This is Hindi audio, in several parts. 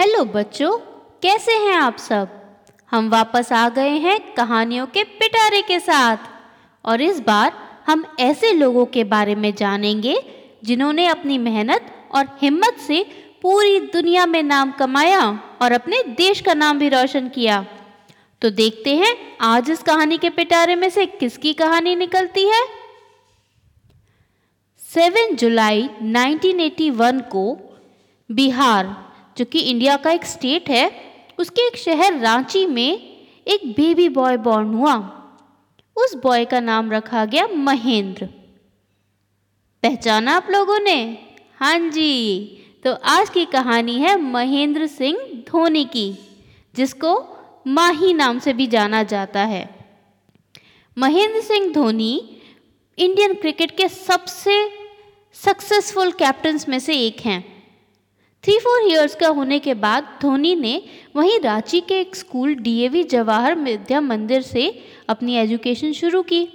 हेलो बच्चों, कैसे हैं आप सब? हम वापस आ गए हैं कहानियों के पिटारे के साथ। और इस बार हम ऐसे लोगों के बारे में जानेंगे जिन्होंने अपनी मेहनत और हिम्मत से पूरी दुनिया में नाम कमाया और अपने देश का नाम भी रोशन किया। तो देखते हैं आज इस कहानी के पिटारे में से किसकी कहानी निकलती है। 7 जुलाई 1981 को बिहार जो कि इंडिया का एक स्टेट है, उसके एक शहर रांची में एक बेबी बॉय बॉर्न हुआ। उस बॉय का नाम रखा गया महेंद्र। पहचाना आप लोगों ने? हाँ जी। तो आज की कहानी है महेंद्र सिंह धोनी की, जिसको माही नाम से भी जाना जाता है। महेंद्र सिंह धोनी इंडियन क्रिकेट के सबसे सक्सेसफुल कैप्टन्स में से एक हैं। थ्री फोर ईयर्स का होने के बाद धोनी ने वहीं रांची के एक स्कूल डीएवी जवाहर विद्या मंदिर से अपनी एजुकेशन शुरू की।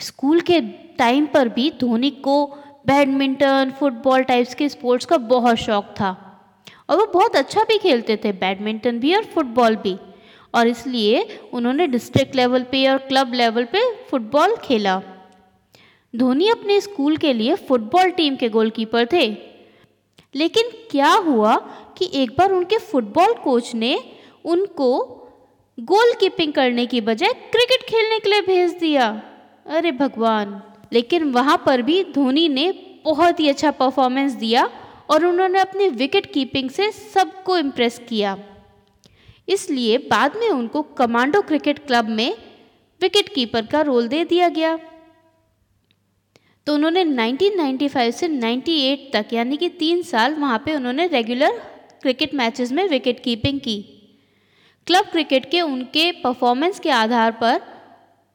स्कूल के टाइम पर भी धोनी को बैडमिंटन, फुटबॉल टाइप्स के स्पोर्ट्स का बहुत शौक था और वो बहुत अच्छा भी खेलते थे, बैडमिंटन भी और फुटबॉल भी। और इसलिए उन्होंने डिस्ट्रिक्ट लेवल पे और क्लब लेवल पे फुटबॉल खेला। धोनी अपने स्कूल के लिए फुटबॉल टीम के गोलकीपर थे। लेकिन क्या हुआ कि एक बार उनके फुटबॉल कोच ने उनको गोल कीपिंग करने की बजाय क्रिकेट खेलने के लिए भेज दिया। अरे भगवान! लेकिन वहाँ पर भी धोनी ने बहुत ही अच्छा परफॉर्मेंस दिया और उन्होंने अपनी विकेट कीपिंग से सबको इम्प्रेस किया। इसलिए बाद में उनको कमांडो क्रिकेट क्लब में विकेट कीपर का रोल दे दिया गया। तो उन्होंने 1995 से 98 तक, यानी कि तीन साल वहाँ पे उन्होंने रेगुलर क्रिकेट मैचेस में विकेट कीपिंग की। क्लब क्रिकेट के उनके परफॉर्मेंस के आधार पर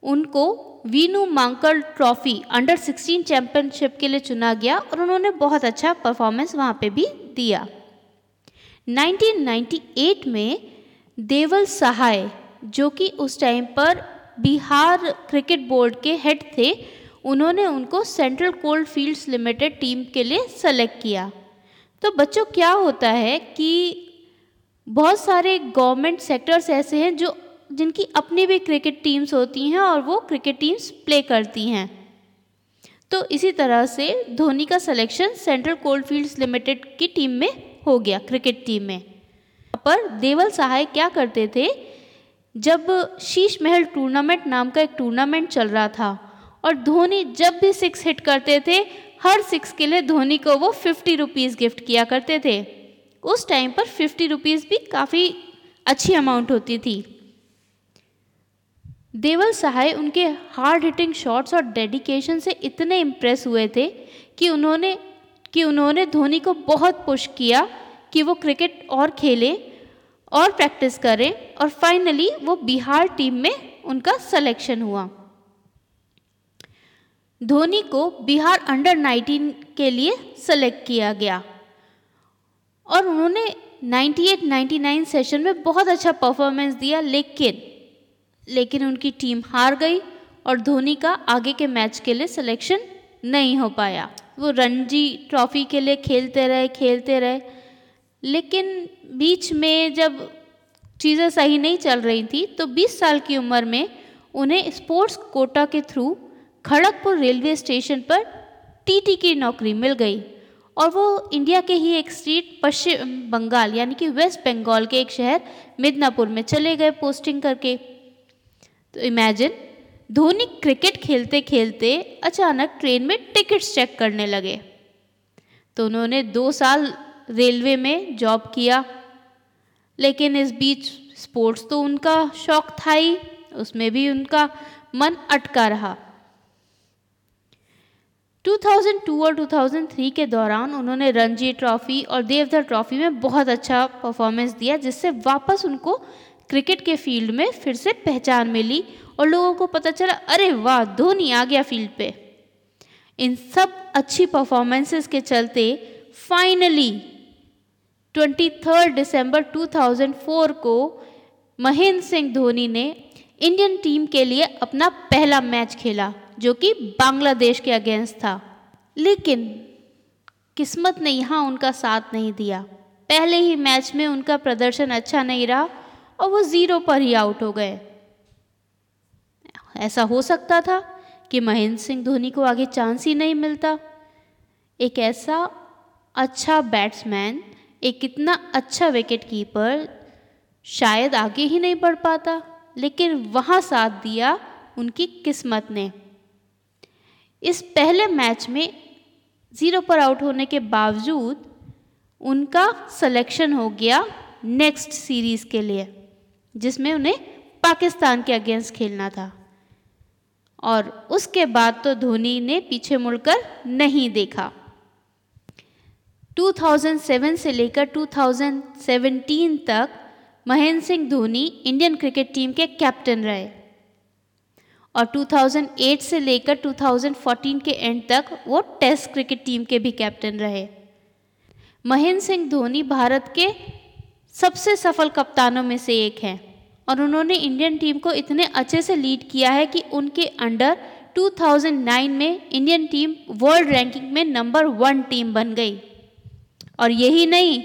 उनको Vinoo Mankad trophy under 16 championship के लिए चुना गया और उन्होंने बहुत अच्छा परफॉर्मेंस वहाँ पे भी दिया। 1998 में देवल सहाय जो कि उस टाइम पर बिहार क्रिकेट बोर्ड के हेड थे उन्होंने उनको Central Coal Fields Limited team के लिए सेलेक्ट किया। तो बच्चों, क्या होता है कि बहुत सारे गवर्नमेंट सेक्टर्स ऐसे हैं जो, जिनकी अपनी भी क्रिकेट टीम्स होती हैं और वो क्रिकेट टीम्स प्ले करती हैं। तो इसी तरह से धोनी का selection Central Coal Fields Limited की टीम में हो गया, क्रिकेट टीम में। पर देवल सहाय क्या करते थे? जब शीश महल टूर्नामेंट नाम का एक टूर्नामेंट चल रहा था और धोनी जब भी सिक्स हिट करते थे, हर सिक्स के लिए धोनी को वो फिफ्टी रुपीज़ गिफ्ट किया करते थे। उस टाइम पर फिफ्टी रुपीज़ भी काफ़ी अच्छी अमाउंट होती थी। देवल सहाय उनके हार्ड हिटिंग शॉट्स और डेडिकेशन से इतने इम्प्रेस हुए थे कि उन्होंने कि उन्होंने धोनी को बहुत पुश किया कि वो क्रिकेट और खेले, और प्रैक्टिस करें, और फाइनली वो बिहार टीम में उनका सिलेक्शन हुआ। धोनी को बिहार अंडर 19 के लिए सेलेक्ट किया गया। और उन्होंने 98-99 सेशन में बहुत अच्छा परफॉर्मेंस दिया, लेकिन लेकिन उनकी टीम हार गई और धोनी का आगे के मैच के लिए सिलेक्शन नहीं हो पाया। वो रणजी ट्रॉफी के लिए खेलते रहे खेलते रहे। लेकिन बीच में जब चीज़ें सही नहीं चल रही थी तो 20 साल की उम्र में उन्हें स्पोर्ट्स कोटा के थ्रू खड़गपुर रेलवे स्टेशन पर टीटी की नौकरी मिल गई और वो इंडिया के ही एक स्टेट पश्चिम बंगाल यानी कि वेस्ट बंगाल के एक शहर मिदनापुर में चले गए पोस्टिंग करके। तो इमेजिन, धोनी क्रिकेट खेलते खेलते अचानक ट्रेन में टिकट्स चेक करने लगे। तो उन्होंने दो साल रेलवे में जॉब किया, लेकिन इस बीच स्पोर्ट्स तो उनका शौक था ही, उसमें भी उनका मन अटका रहा। 2002 और 2003 के दौरान उन्होंने रणजी ट्रॉफी और देवधर ट्रॉफी में बहुत अच्छा परफॉर्मेंस दिया, जिससे वापस उनको क्रिकेट के फ़ील्ड में फिर से पहचान मिली और लोगों को पता चला, अरे वाह, धोनी आ गया फ़ील्ड पे। इन सब अच्छी परफॉर्मेंसेस के चलते फाइनली ट्वेंटी दिसंबर 2004 को महेंद्र सिंह धोनी ने इंडियन टीम के लिए अपना पहला मैच खेला। जो कि बांग्लादेश के अगेंस्ट था। लेकिन किस्मत ने यहाँ उनका साथ नहीं दिया। पहले ही मैच में उनका प्रदर्शन अच्छा नहीं रहा और वो ज़ीरो पर ही आउट हो गए। ऐसा हो सकता था कि महेंद्र सिंह धोनी को आगे चांस ही नहीं मिलता। एक ऐसा अच्छा बैट्समैन एक इतना अच्छा विकेट कीपर शायद आगे ही नहीं बढ़ पाता, लेकिन वहाँ साथ दिया उनकी किस्मत ने। इस पहले मैच में ज़ीरो पर आउट होने के बावजूद उनका सिलेक्शन हो गया नेक्स्ट सीरीज़ के लिए, जिसमें उन्हें पाकिस्तान के अगेंस्ट खेलना था। और उसके बाद तो धोनी ने पीछे मुड़कर नहीं देखा। 2007 से लेकर 2017 तक Mahendra Singh Dhoni Indian cricket team के कैप्टन रहे। और 2008 से लेकर 2014 के एंड तक वो टेस्ट क्रिकेट टीम के भी कैप्टन रहे। महेंद्र सिंह धोनी भारत के सबसे सफल कप्तानों में से एक हैं और उन्होंने इंडियन टीम को इतने अच्छे से लीड किया है कि उनके अंडर 2009 में इंडियन टीम वर्ल्ड रैंकिंग में नंबर वन टीम बन गई। और यही नहीं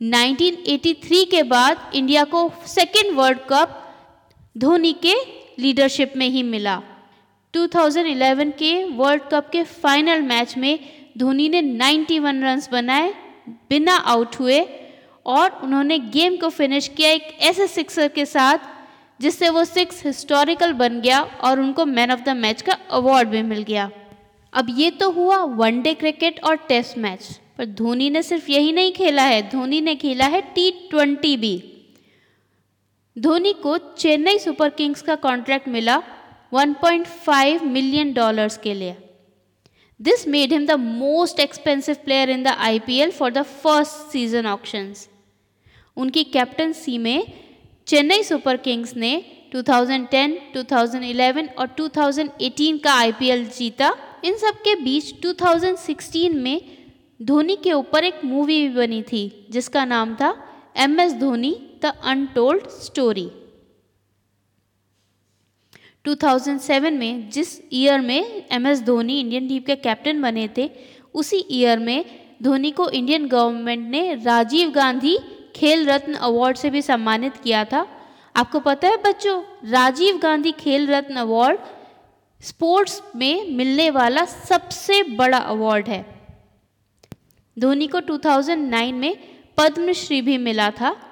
1983 के बाद इंडिया को सेकेंड वर्ल्ड कप धोनी के लीडरशिप में ही मिला। 2011 के वर्ल्ड कप के फाइनल मैच में धोनी ने 91 रन्स बनाए, बिना आउट हुए, और उन्होंने गेम को फिनिश किया एक ऐसे सिक्सर के साथ, जिससे वो सिक्स हिस्टोरिकल बन गया और उनको मैन ऑफ़ द मैच का अवार्ड भी मिल गया। अब ये तो हुआ वनडे क्रिकेट और टेस्ट मैच पर धोनी ने सिर्फ़ यही नहीं खेला है, धोनी ने खेला है टी ट्वेंटी भी। धोनी को चेन्नई सुपर किंग्स का कॉन्ट्रैक्ट मिला 1.5 मिलियन डॉलर्स के लिए। This made him the most expensive player in the IPL for the first season auctions उनकी कैप्टनसी में चेन्नई सुपर किंग्स ने 2010, 2011 और 2018 का आईपीएल जीता। इन सब के बीच 2016 में धोनी के ऊपर एक मूवी भी बनी थी जिसका नाम था M S Dhoni. The untold story. 2007 में जिस ईयर में M S Dhoni Indian team के कैप्टन बने थे, उसी ईयर में धोनी को इंडियन गवर्नमेंट ने राजीव गांधी खेल रत्न अवार्ड से भी सम्मानित किया था। आपको पता है बच्चों, राजीव गांधी खेल रत्न अवार्ड स्पोर्ट्स में मिलने वाला सबसे बड़ा अवार्ड है। धोनी को 2009 में पद्मश्री भी मिला था।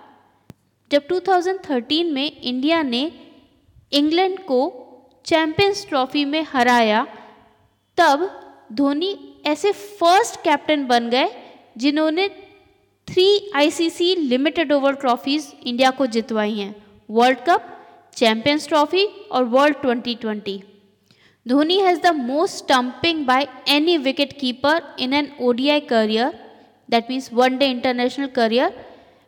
जब 2013 में इंडिया ने इंग्लैंड को चैंपियंस ट्रॉफी में हराया, तब धोनी ऐसे फ़र्स्ट कैप्टन बन गए जिन्होंने three ICC limited over trophies India को जितवाई हैं। वर्ल्ड कप चैंपियंस ट्रॉफी और world 2020 Dhoni has the most stumping by any wicket keeper in an ODI career that means one day international career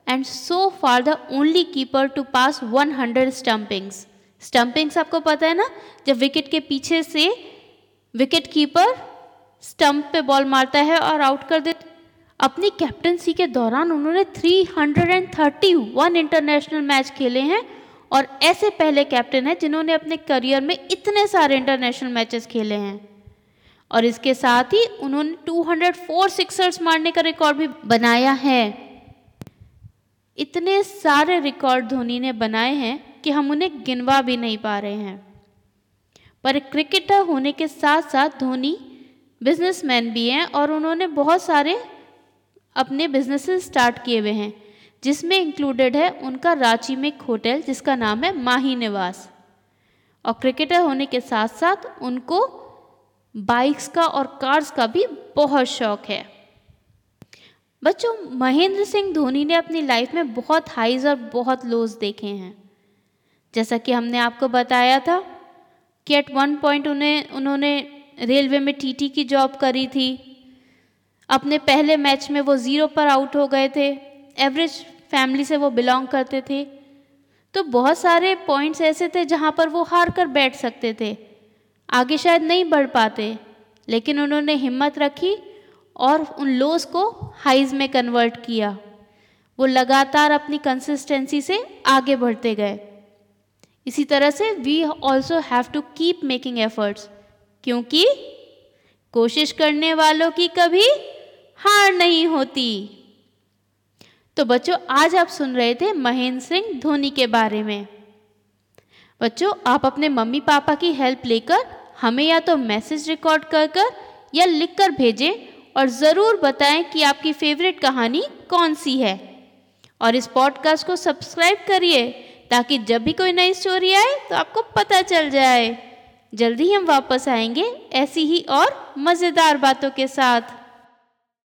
and so far the only keeper to pass 100 stumpings stumpings आपको पता है ना? जब विकेट के पीछे से विकेट कीपर स्टंप पे बॉल मारता है और आउट कर देता अपनी कैप्टनसी के दौरान उन्होंने 331 इंटरनेशनल मैच खेले हैं और ऐसे पहले कैप्टन हैं जिन्होंने अपने करियर में इतने सारे इंटरनेशनल मैचेस खेले हैं। और इसके साथ ही उन्होंने 204 सिक्सर्स मारने का रिकॉर्ड भी बनाया है। इतने सारे रिकॉर्ड धोनी ने बनाए हैं कि हम उन्हें गिनवा भी नहीं पा रहे हैं। पर क्रिकेटर होने के साथ साथ धोनी बिजनेसमैन भी हैं और उन्होंने बहुत सारे अपने बिज़नेस स्टार्ट किए हुए हैं, जिसमें इंक्लूडेड है उनका रांची में एक होटल जिसका नाम है माही निवास। और क्रिकेटर होने के साथ साथ उनको बाइक्स का और कार्स का भी बहुत शौक है। बच्चों, महेंद्र सिंह धोनी ने अपनी लाइफ में बहुत हाइज और बहुत लोज देखे हैं। जैसा कि हमने आपको बताया था कि एट वन पॉइंट उन्हें, उन्होंने रेलवे में टीटी की जॉब करी थी। अपने पहले मैच में वो ज़ीरो पर आउट हो गए थे। एवरेज फैमिली से वो बिलोंग करते थे। तो बहुत सारे पॉइंट्स ऐसे थे जहाँ पर वो हार कर बैठ सकते थे। आगे शायद नहीं बढ़ पाते, लेकिन उन्होंने हिम्मत रखी और उन लोस को हाइज में कन्वर्ट किया। वो लगातार अपनी कंसिस्टेंसी से आगे बढ़ते गए। इसी तरह से we also have to keep making efforts क्योंकि कोशिश करने वालों की कभी हार नहीं होती। तो बच्चों, आज आप सुन रहे थे महेंद्र सिंह धोनी के बारे में। बच्चों, आप अपने मम्मी पापा की हेल्प लेकर हमें या तो मैसेज रिकॉर्ड कर कर या लिख कर भेजें और ज़रूर बताएँ कि आपकी फेवरेट कहानी कौन सी है। और इस पॉडकास्ट को सब्सक्राइब करिए, ताकि जब भी कोई नई स्टोरी आए तो आपको पता चल जाए। जल्दी हम वापस आएँगे ऐसी ही और मज़ेदार बातों के साथ।